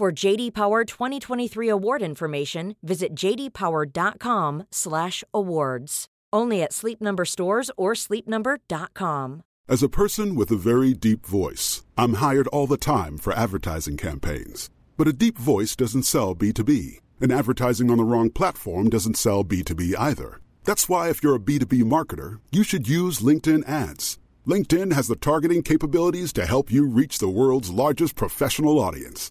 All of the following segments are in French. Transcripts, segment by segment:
For JD Power 2023 award information, visit jdpower.com/awards. Only at Sleep Number stores or sleepnumber.com. As a person with a very deep voice, I'm hired all the time for advertising campaigns. But a deep voice doesn't sell B2B, and advertising on the wrong platform doesn't sell B2B either. That's why if you're a B2B marketer, you should use LinkedIn ads. LinkedIn has the targeting capabilities to help you reach the world's largest professional audience.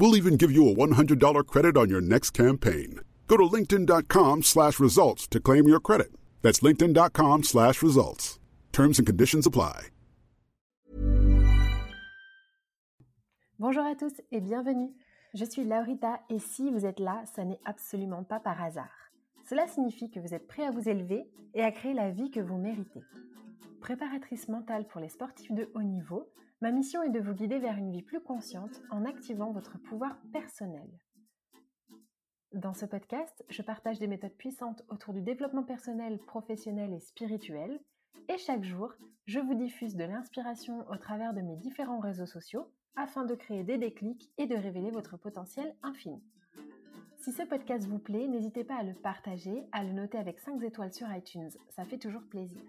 We'll even give you a $100 credit on your next campaign. Go to linkedin.com slash results to claim your credit. That's linkedin.com slash results. Terms and conditions apply. Bonjour à tous et bienvenue. Je suis Laurita et si vous êtes là, ça n'est absolument pas par hasard. Cela signifie que vous êtes prêt à vous élever et à créer la vie que vous méritez. Préparatrice mentale pour les sportifs de haut niveau, ma mission est de vous guider vers une vie plus consciente en activant votre pouvoir personnel. Dans ce podcast, je partage des méthodes puissantes autour du développement personnel, professionnel et spirituel. Et chaque jour, je vous diffuse de l'inspiration au travers de mes différents réseaux sociaux afin de créer des déclics et de révéler votre potentiel infini. Si ce podcast vous plaît, n'hésitez pas à le partager, à le noter avec 5 étoiles sur iTunes, ça fait toujours plaisir.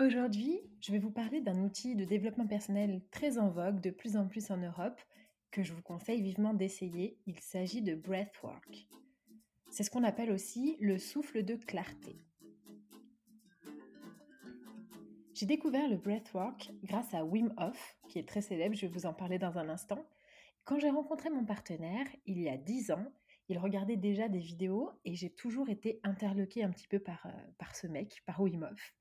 Aujourd'hui, je vais vous parler d'un outil de développement personnel très en vogue, de plus en plus en Europe, que je vous conseille vivement d'essayer. Il s'agit de breathwork. C'est ce qu'on appelle aussi le souffle de clarté. J'ai découvert le breathwork grâce à Wim Hof, qui est très célèbre, je vais vous en parler dans un instant. Quand j'ai rencontré mon partenaire, il y a 10 ans, il regardait déjà des vidéos et j'ai toujours été interloquée un petit peu par, euh, par ce mec, par Wim Hof.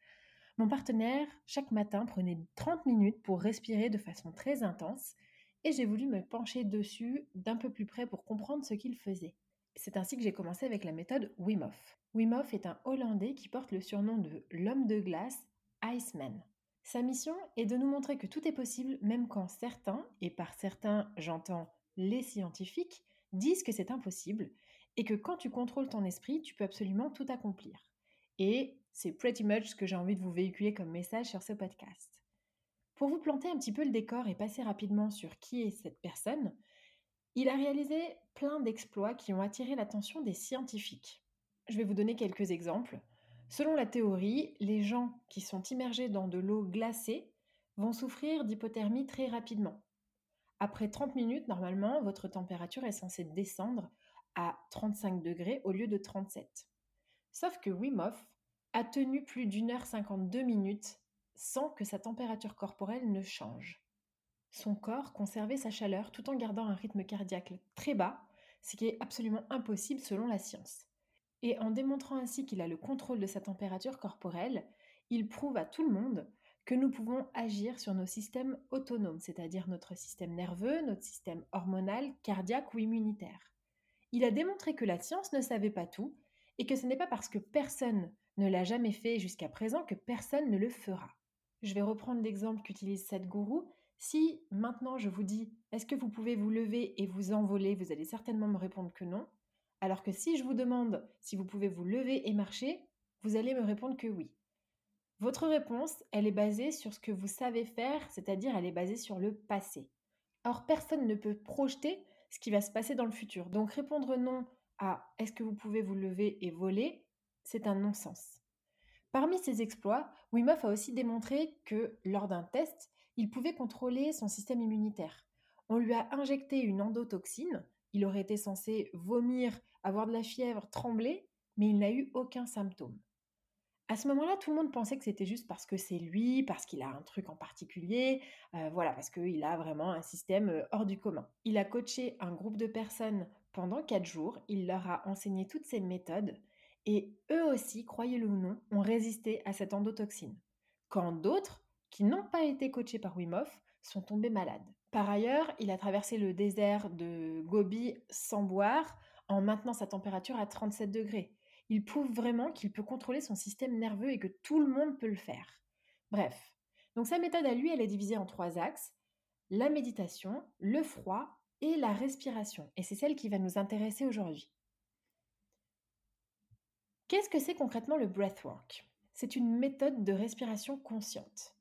Mon partenaire, chaque matin, prenait 30 minutes pour respirer de façon très intense et j'ai voulu me pencher dessus d'un peu plus près pour comprendre ce qu'il faisait. C'est ainsi que j'ai commencé avec la méthode Wim Hof. Wim Hof est un Hollandais qui porte le surnom de l'homme de glace Iceman. Sa mission est de nous montrer que tout est possible même quand certains, et par certains j'entends les scientifiques, disent que c'est impossible et que quand tu contrôles ton esprit, tu peux absolument tout accomplir. Et c'est pretty much ce que j'ai envie de vous véhiculer comme message sur ce podcast. Pour vous planter un petit peu le décor et passer rapidement sur qui est cette personne, il a réalisé plein d'exploits qui ont attiré l'attention des scientifiques. Je vais vous donner quelques exemples. Selon la théorie, les gens qui sont immergés dans de l'eau glacée vont souffrir d'hypothermie très rapidement. Après 30 minutes, normalement, votre température est censée descendre à 35 degrés au lieu de 37. Sauf que Wim Hof a tenu plus d'une heure 52 minutes sans que sa température corporelle ne change. Son corps conservait sa chaleur tout en gardant un rythme cardiaque très bas, ce qui est absolument impossible selon la science. Et en démontrant ainsi qu'il a le contrôle de sa température corporelle, il prouve à tout le monde que nous pouvons agir sur nos systèmes autonomes, c'est-à-dire notre système nerveux, notre système hormonal, cardiaque ou immunitaire. Il a démontré que la science ne savait pas tout et que ce n'est pas parce que personne ne l'a jamais fait jusqu'à présent que personne ne le fera. Je vais reprendre l'exemple qu'utilise Sadhguru. Si maintenant je vous dis est-ce que vous pouvez vous lever et vous envoler, vous allez certainement me répondre que non. Alors que si je vous demande si vous pouvez vous lever et marcher, vous allez me répondre que oui. Votre réponse, elle est basée sur ce que vous savez faire, c'est-à-dire elle est basée sur le passé. Or, personne ne peut projeter ce qui va se passer dans le futur. Donc répondre non à est-ce que vous pouvez vous lever et voler, c'est un non-sens. Parmi ses exploits, Wim Hof a aussi démontré que, lors d'un test, il pouvait contrôler son système immunitaire. On lui a injecté une endotoxine. Il aurait été censé vomir, avoir de la fièvre, trembler, mais il n'a eu aucun symptôme. À ce moment-là, tout le monde pensait que c'était juste parce que c'est lui, parce qu'il a un truc en particulier, euh, voilà, parce qu'il a vraiment un système euh, hors du commun. Il a coaché un groupe de personnes pendant quatre jours, il leur a enseigné toutes ces méthodes, et eux aussi, croyez-le ou non, ont résisté à cette endotoxine. Quand d'autres, qui n'ont pas été coachés par Wim Hof, sont tombés malades. Par ailleurs, il a traversé le désert de Gobi sans boire, en maintenant sa température à 37 degrés il prouve vraiment qu'il peut contrôler son système nerveux et que tout le monde peut le faire. Bref, donc sa méthode à lui, elle est divisée en trois axes, la méditation, le froid et la respiration. Et c'est celle qui va nous intéresser aujourd'hui. Qu'est-ce que c'est concrètement le breathwork? C'est une méthode de respiration consciente.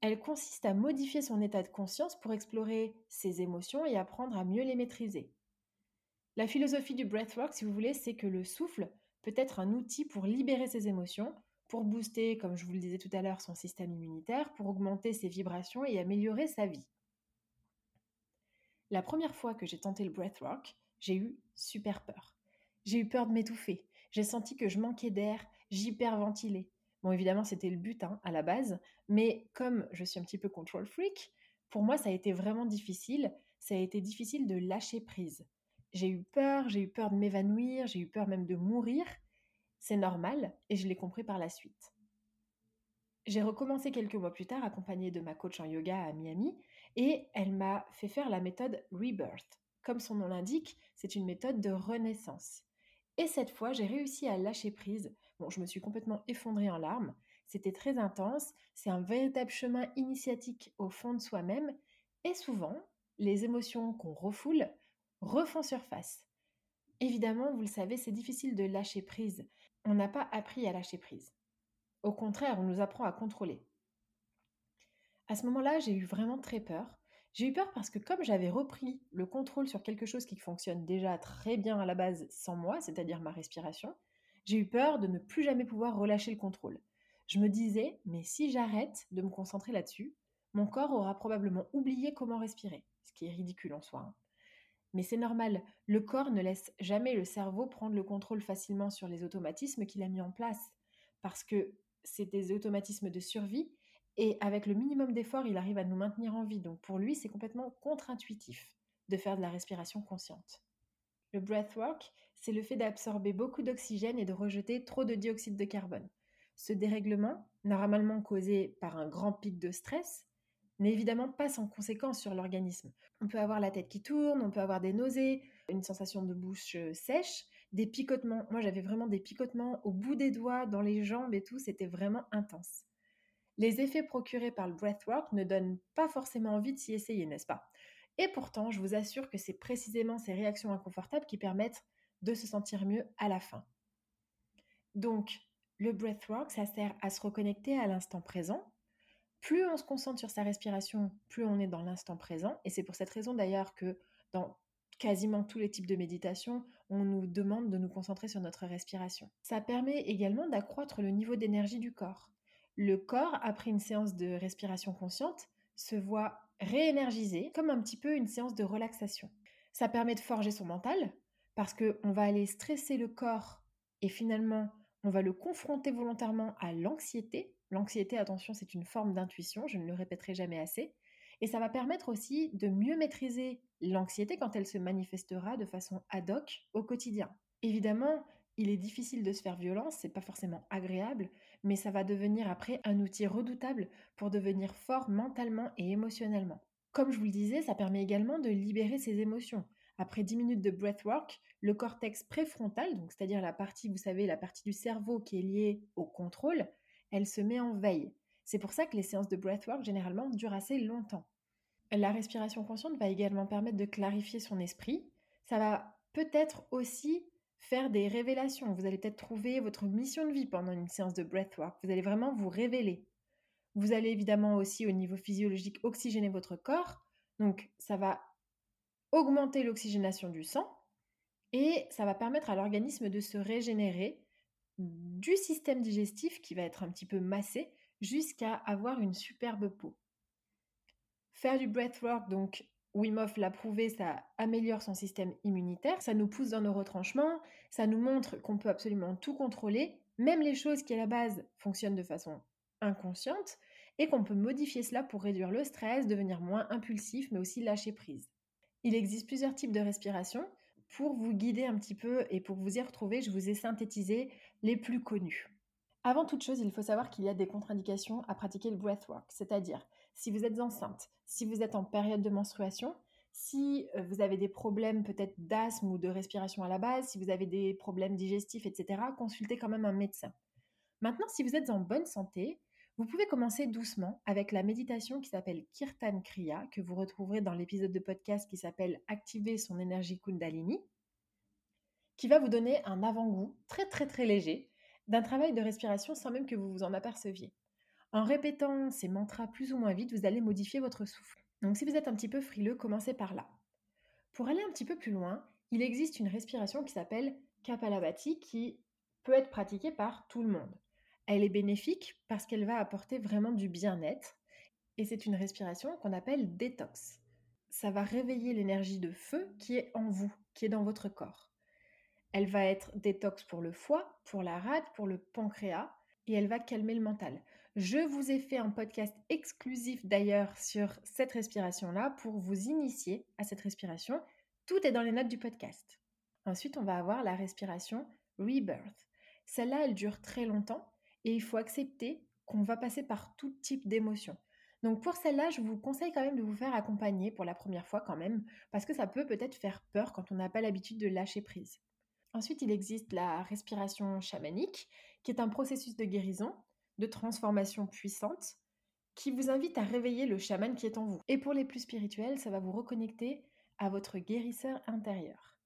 Elle consiste à modifier son état de conscience pour explorer ses émotions et apprendre à mieux les maîtriser. La philosophie du breathwork, si vous voulez, c'est que le souffle peut être un outil pour libérer ses émotions, pour booster, comme je vous le disais tout à l'heure, son système immunitaire, pour augmenter ses vibrations et améliorer sa vie. La première fois que j'ai tenté le breathwork, j'ai eu super peur. J'ai eu peur de m'étouffer. J'ai senti que je manquais d'air, j'hyperventilais. Bon, évidemment, c'était le but hein, à la base, mais comme je suis un petit peu control freak, pour moi, ça a été vraiment difficile. Ça a été difficile de lâcher prise. J'ai eu peur, j'ai eu peur de m'évanouir, j'ai eu peur même de mourir. C'est normal et je l'ai compris par la suite. J'ai recommencé quelques mois plus tard accompagnée de ma coach en yoga à Miami et elle m'a fait faire la méthode Rebirth. Comme son nom l'indique, c'est une méthode de renaissance. Et cette fois, j'ai réussi à lâcher prise. Bon, je me suis complètement effondrée en larmes. C'était très intense. C'est un véritable chemin initiatique au fond de soi-même. Et souvent, les émotions qu'on refoule refont surface. Évidemment, vous le savez, c'est difficile de lâcher prise. On n'a pas appris à lâcher prise. Au contraire, on nous apprend à contrôler. À ce moment-là, j'ai eu vraiment très peur. J'ai eu peur parce que comme j'avais repris le contrôle sur quelque chose qui fonctionne déjà très bien à la base sans moi, c'est-à-dire ma respiration, j'ai eu peur de ne plus jamais pouvoir relâcher le contrôle. Je me disais, mais si j'arrête de me concentrer là-dessus, mon corps aura probablement oublié comment respirer, ce qui est ridicule en soi. Hein. Mais c'est normal, le corps ne laisse jamais le cerveau prendre le contrôle facilement sur les automatismes qu'il a mis en place, parce que c'est des automatismes de survie, et avec le minimum d'effort, il arrive à nous maintenir en vie. Donc pour lui, c'est complètement contre-intuitif de faire de la respiration consciente. Le breathwork, c'est le fait d'absorber beaucoup d'oxygène et de rejeter trop de dioxyde de carbone. Ce dérèglement, normalement causé par un grand pic de stress, n'est évidemment pas sans conséquence sur l'organisme. On peut avoir la tête qui tourne, on peut avoir des nausées, une sensation de bouche euh, sèche, des picotements. Moi, j'avais vraiment des picotements au bout des doigts, dans les jambes et tout, c'était vraiment intense. Les effets procurés par le breathwork ne donnent pas forcément envie de s'y essayer, n'est-ce pas? Et pourtant, je vous assure que c'est précisément ces réactions inconfortables qui permettent de se sentir mieux à la fin. Donc, le breathwork, ça sert à se reconnecter à l'instant présent, plus on se concentre sur sa respiration, plus on est dans l'instant présent. Et c'est pour cette raison d'ailleurs que dans quasiment tous les types de méditation, on nous demande de nous concentrer sur notre respiration. Ça permet également d'accroître le niveau d'énergie du corps. Le corps, après une séance de respiration consciente, se voit réénergisé comme un petit peu une séance de relaxation. Ça permet de forger son mental parce qu'on va aller stresser le corps et finalement on va le confronter volontairement à l'anxiété L'anxiété, attention, c'est une forme d'intuition, je ne le répéterai jamais assez. Et ça va permettre aussi de mieux maîtriser l'anxiété quand elle se manifestera de façon ad hoc au quotidien. Évidemment, il est difficile de se faire violence, c'est pas forcément agréable, mais ça va devenir après un outil redoutable pour devenir fort mentalement et émotionnellement. Comme je vous le disais, ça permet également de libérer ses émotions. Après 10 minutes de breathwork, le cortex préfrontal, donc c'est-à-dire la partie, vous savez, la partie du cerveau qui est liée au contrôle, elle se met en veille. C'est pour ça que les séances de breathwork généralement durent assez longtemps. La respiration consciente va également permettre de clarifier son esprit. Ça va peut-être aussi faire des révélations. Vous allez peut-être trouver votre mission de vie pendant une séance de breathwork. Vous allez vraiment vous révéler. Vous allez évidemment aussi au niveau physiologique oxygéner votre corps. Donc ça va augmenter l'oxygénation du sang et ça va permettre à l'organisme de se régénérer du système digestif qui va être un petit peu massé jusqu'à avoir une superbe peau. Faire du breathwork, donc Wim l'a prouvé, ça améliore son système immunitaire, ça nous pousse dans nos retranchements, ça nous montre qu'on peut absolument tout contrôler, même les choses qui à la base fonctionnent de façon inconsciente, et qu'on peut modifier cela pour réduire le stress, devenir moins impulsif, mais aussi lâcher prise. Il existe plusieurs types de respiration. Pour vous guider un petit peu et pour vous y retrouver, je vous ai synthétisé les plus connus. Avant toute chose, il faut savoir qu'il y a des contre-indications à pratiquer le breathwork, c'est-à-dire si vous êtes enceinte, si vous êtes en période de menstruation, si euh, vous avez des problèmes peut-être d'asthme ou de respiration à la base, si vous avez des problèmes digestifs, etc., consultez quand même un médecin. Maintenant, si vous êtes en bonne santé, vous pouvez commencer doucement avec la méditation qui s'appelle Kirtan Kriya, que vous retrouverez dans l'épisode de podcast qui s'appelle Activer son énergie Kundalini, qui va vous donner un avant-goût très très très léger d'un travail de respiration sans même que vous vous en aperceviez. En répétant ces mantras plus ou moins vite, vous allez modifier votre souffle. Donc si vous êtes un petit peu frileux, commencez par là. Pour aller un petit peu plus loin, il existe une respiration qui s'appelle Kapalabhati qui peut être pratiquée par tout le monde. Elle est bénéfique parce qu'elle va apporter vraiment du bien-être et c'est une respiration qu'on appelle détox. Ça va réveiller l'énergie de feu qui est en vous, qui est dans votre corps. Elle va être détox pour le foie, pour la rate, pour le pancréas, et elle va calmer le mental. Je vous ai fait un podcast exclusif d'ailleurs sur cette respiration-là pour vous initier à cette respiration. Tout est dans les notes du podcast. Ensuite, on va avoir la respiration Rebirth. Celle-là, elle dure très longtemps et il faut accepter qu'on va passer par tout type d'émotions. Donc pour celle-là, je vous conseille quand même de vous faire accompagner pour la première fois quand même, parce que ça peut peut-être faire peur quand on n'a pas l'habitude de lâcher prise. Ensuite, il existe la respiration chamanique, qui est un processus de guérison, de transformation puissante, qui vous invite à réveiller le chaman qui est en vous. Et pour les plus spirituels, ça va vous reconnecter à votre guérisseur intérieur.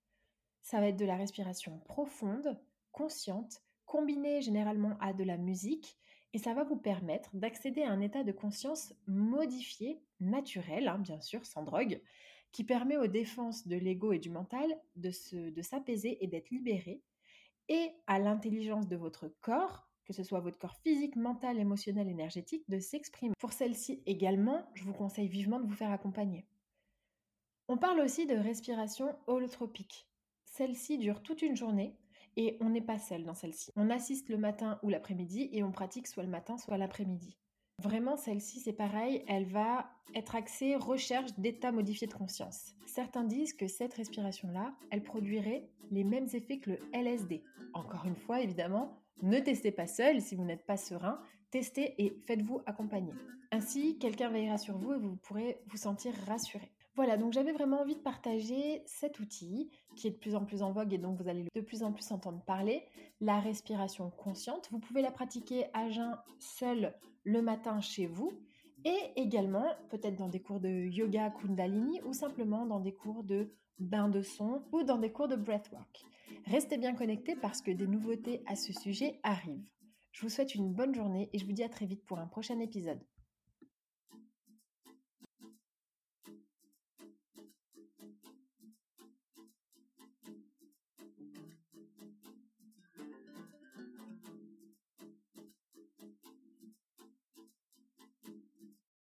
Ça va être de la respiration profonde, consciente, combinée généralement à de la musique, et ça va vous permettre d'accéder à un état de conscience modifié, naturel, hein, bien sûr, sans drogue, qui permet aux défenses de l'ego et du mental de, de s'apaiser et d'être libéré, et à l'intelligence de votre corps, que ce soit votre corps physique, mental, émotionnel, énergétique, de s'exprimer. Pour celle-ci également, je vous conseille vivement de vous faire accompagner. On parle aussi de respiration holotropique. Celle-ci dure toute une journée et on n'est pas seul dans celle-ci. On assiste le matin ou l'après-midi et on pratique soit le matin, soit l'après-midi. Vraiment, celle-ci, c'est pareil, elle va être axée recherche d'état modifié de conscience. Certains disent que cette respiration-là, elle produirait les mêmes effets que le LSD. Encore une fois, évidemment, ne testez pas seul si vous n'êtes pas serein, testez et faites-vous accompagner. Ainsi, quelqu'un veillera sur vous et vous pourrez vous sentir rassuré. Voilà, donc j'avais vraiment envie de partager cet outil qui est de plus en plus en vogue et donc vous allez de plus en plus entendre parler, la respiration consciente. Vous pouvez la pratiquer à jeun seul le matin chez vous et également peut-être dans des cours de yoga kundalini ou simplement dans des cours de bain de son ou dans des cours de breathwork. Restez bien connectés parce que des nouveautés à ce sujet arrivent. Je vous souhaite une bonne journée et je vous dis à très vite pour un prochain épisode.